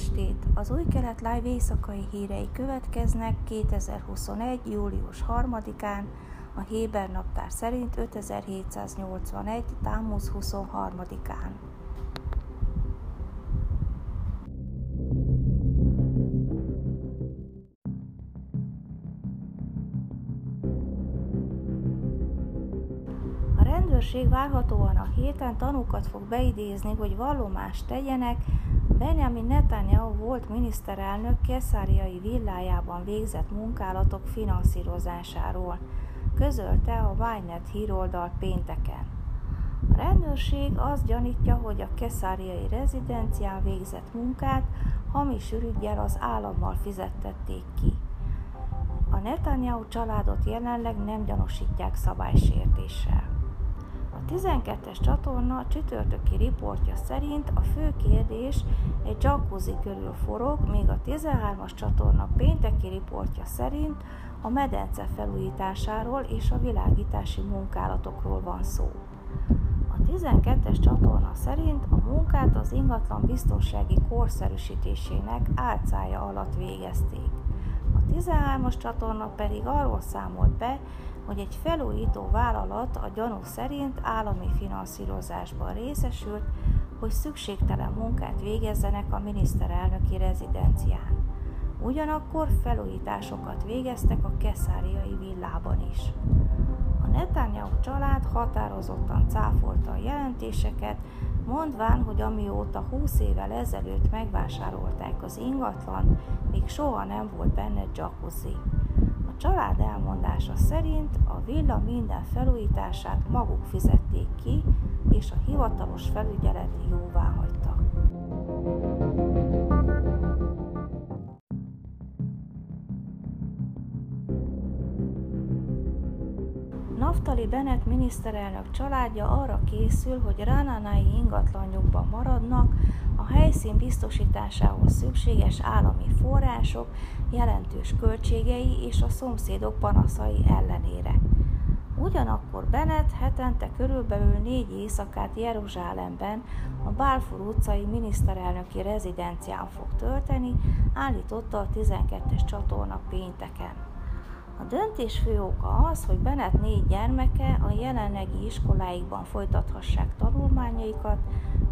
estét! Az új kelet live éjszakai hírei következnek 2021. július 3-án, a Héber naptár szerint 5781. támusz 23-án. A rendőrség várhatóan a héten tanúkat fog beidézni, hogy vallomást tegyenek Benjamin Netanyahu volt miniszterelnök keszáriai villájában végzett munkálatok finanszírozásáról, közölte a Wynet híroldal pénteken. A rendőrség azt gyanítja, hogy a keszáriai rezidencián végzett munkát hamis ürügyel az állammal fizettették ki. A Netanyahu családot jelenleg nem gyanúsítják szabálysértéssel. A 12-es csatorna csütörtöki riportja szerint a fő kérdés egy jacuzzi körül forog, míg a 13-as csatorna pénteki riportja szerint a medence felújításáról és a világítási munkálatokról van szó. A 12-es csatorna szerint a munkát az ingatlan biztonsági korszerűsítésének álcája alatt végezték. A 13-as csatorna pedig arról számolt be, hogy egy felújító vállalat a gyanú szerint állami finanszírozásban részesült, hogy szükségtelen munkát végezzenek a miniszterelnöki rezidencián. Ugyanakkor felújításokat végeztek a keszáriai villában is. A Netanyahu család határozottan cáfolta a jelentéseket, mondván, hogy amióta 20 évvel ezelőtt megvásárolták az ingatlan, még soha nem volt benne jacuzzi család elmondása szerint a villa minden felújítását maguk fizették ki, és a hivatalos felügyelet jóvá hagyta. Naftali Bennett miniszterelnök családja arra készül, hogy Ránánái ingatlanjukban maradnak, a helyszín biztosításához szükséges állami források jelentős költségei és a szomszédok panaszai ellenére. Ugyanakkor Bennett hetente körülbelül négy éjszakát Jeruzsálemben, a Balfour utcai miniszterelnöki rezidencián fog tölteni, állította a 12-es csatorna pénteken. A döntés fő oka az, hogy Bennett négy gyermeke a jelenlegi iskoláikban folytathassák tanulmányaikat,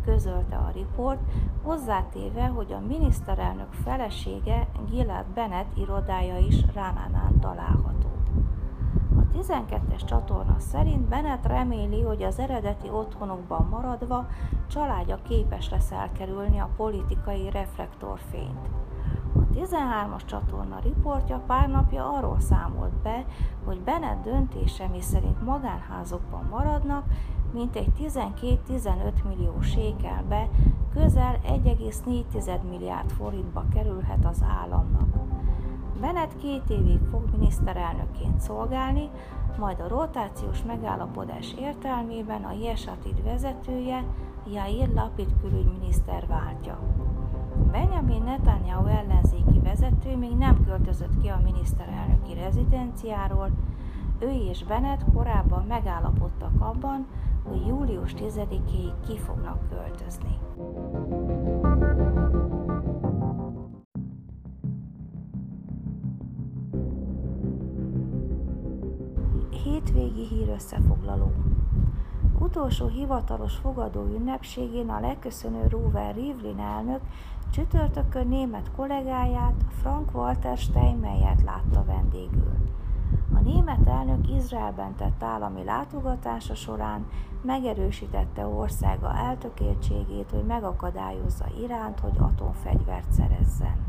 közölte a riport, hozzátéve, hogy a miniszterelnök felesége Gilad Bennett irodája is Ránánán található. A 12-es csatorna szerint Bennett reméli, hogy az eredeti otthonukban maradva családja képes lesz elkerülni a politikai reflektorfényt. 13-as csatorna riportja pár napja arról számolt be, hogy Bennett döntése, mi szerint magánházokban maradnak, mintegy 12-15 millió sékelbe, közel 1,4 milliárd forintba kerülhet az államnak. Bennett két évig fog miniszterelnökként szolgálni, majd a rotációs megállapodás értelmében a Jesatid vezetője, Jair Lapid külügyminiszter váltja. Benjamin Netanyahu ellenzéki vezető még nem költözött ki a miniszterelnöki rezidenciáról, ő és Bennett korábban megállapodtak abban, hogy július 10-ig ki fognak költözni. Hétvégi hír összefoglaló. Utolsó hivatalos fogadó ünnepségén a leköszönő Rover Rivlin elnök Csütörtökön német kollégáját, Frank Walter Steinmeiert látta vendégül. A német elnök Izraelben tett állami látogatása során megerősítette országa eltökéltségét, hogy megakadályozza Iránt, hogy atomfegyvert szerezzen.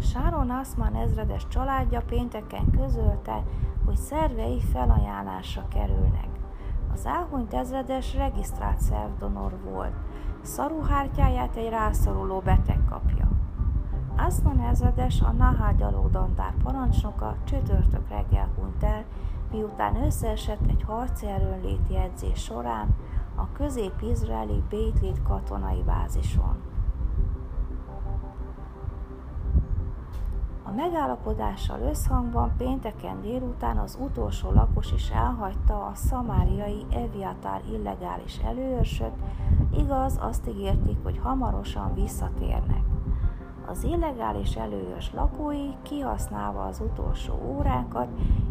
Sharon Asman ezredes családja pénteken közölte, hogy szervei felajánlásra kerülnek. Az elhunyt ezredes regisztrált szervdonor volt. Szaruhártyáját egy rászoruló beteg kapja. Aszman ezredes a Nahá gyalogdandár parancsnoka csütörtök reggel hunyt el, miután összeesett egy harci erőnléti edzés során a közép-izraeli Bétlit katonai bázison. A megállapodással összhangban pénteken délután az utolsó lakos is elhagyta a szamáriai Eviatár illegális előőrsöt, igaz, azt ígérték, hogy hamarosan visszatérnek. Az illegális előőrs lakói, kihasználva az utolsó órákat,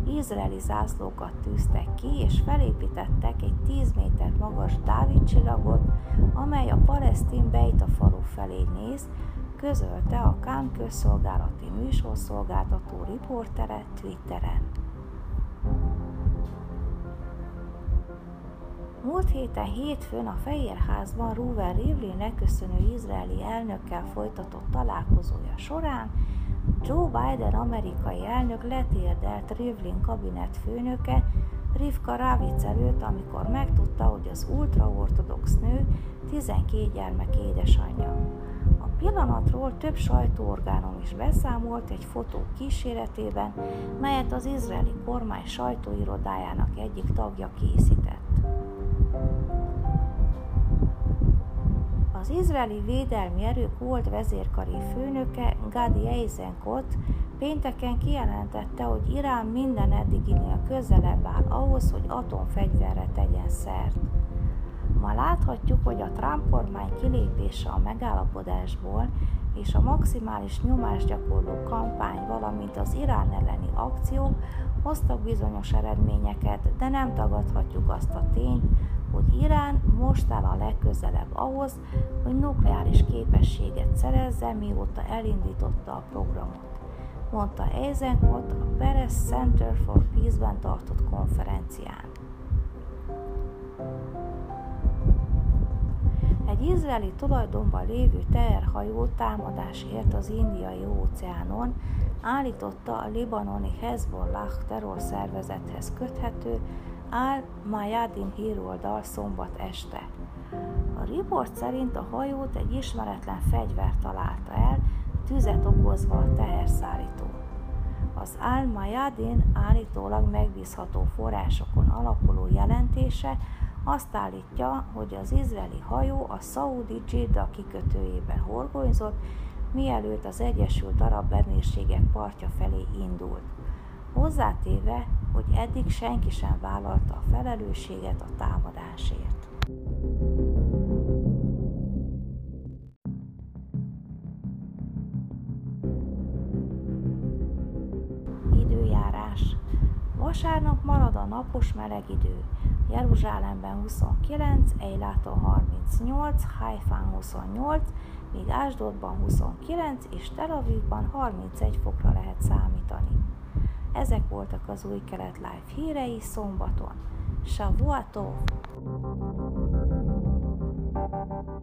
izraeli zászlókat tűztek ki, és felépítettek egy 10 méter magas Dávid csillagot, amely a palesztin Bejta falu felé néz, közölte a Kán közszolgálati műsorszolgáltató riportere Twitteren. Múlt héten hétfőn a Fehérházban Ruven Rivlin köszönő izraeli elnökkel folytatott találkozója során Joe Biden amerikai elnök letérdelt Rivlin kabinet főnöke Rivka Ravic előtt, amikor megtudta, hogy az ultraortodox nő 12 gyermek édesanyja. A pillanatról több sajtóorgánom is beszámolt egy fotó kíséretében, melyet az izraeli kormány sajtóirodájának egyik tagja készített. Az izraeli védelmi erők volt vezérkari főnöke Gadi Eisenkot pénteken kijelentette, hogy Irán minden eddiginél közelebb áll ahhoz, hogy atomfegyverre tegyen szert. Ma láthatjuk, hogy a Trump kormány kilépése a megállapodásból és a maximális nyomásgyakorló kampány, valamint az Irán elleni akciók hoztak bizonyos eredményeket, de nem tagadhatjuk azt a tényt, hogy Irán most áll a legközelebb ahhoz, hogy nukleáris képességet szerezze, mióta elindította a programot, mondta Eisenkot a Perez Center for Peace-ben tartott konferencián. Egy izraeli tulajdonban lévő teherhajó támadás ért az indiai óceánon, állította a libanoni Hezbollah terrorszervezethez köthető Al-Mayadin híroldal szombat este. A riport szerint a hajót egy ismeretlen fegyver találta el, tüzet okozva a teherszállító. Az Al-Mayadin állítólag megbízható forrásokon alapuló jelentése azt állítja, hogy az izraeli hajó a szaudi Jeddah kikötőjében horgonyzott, mielőtt az Egyesült Arab Emírségek partja felé indult. Hozzátéve, hogy eddig senki sem vállalta a felelősséget a támadásért. Időjárás Vasárnap marad a napos meleg idő. Jeruzsálemben 29, Eiláton 38, Haifán 28, míg Ásdodban 29 és Tel Avivban 31 fokra lehet számítani. Ezek voltak az új kelet live hírei szombaton. Savuatov! thank you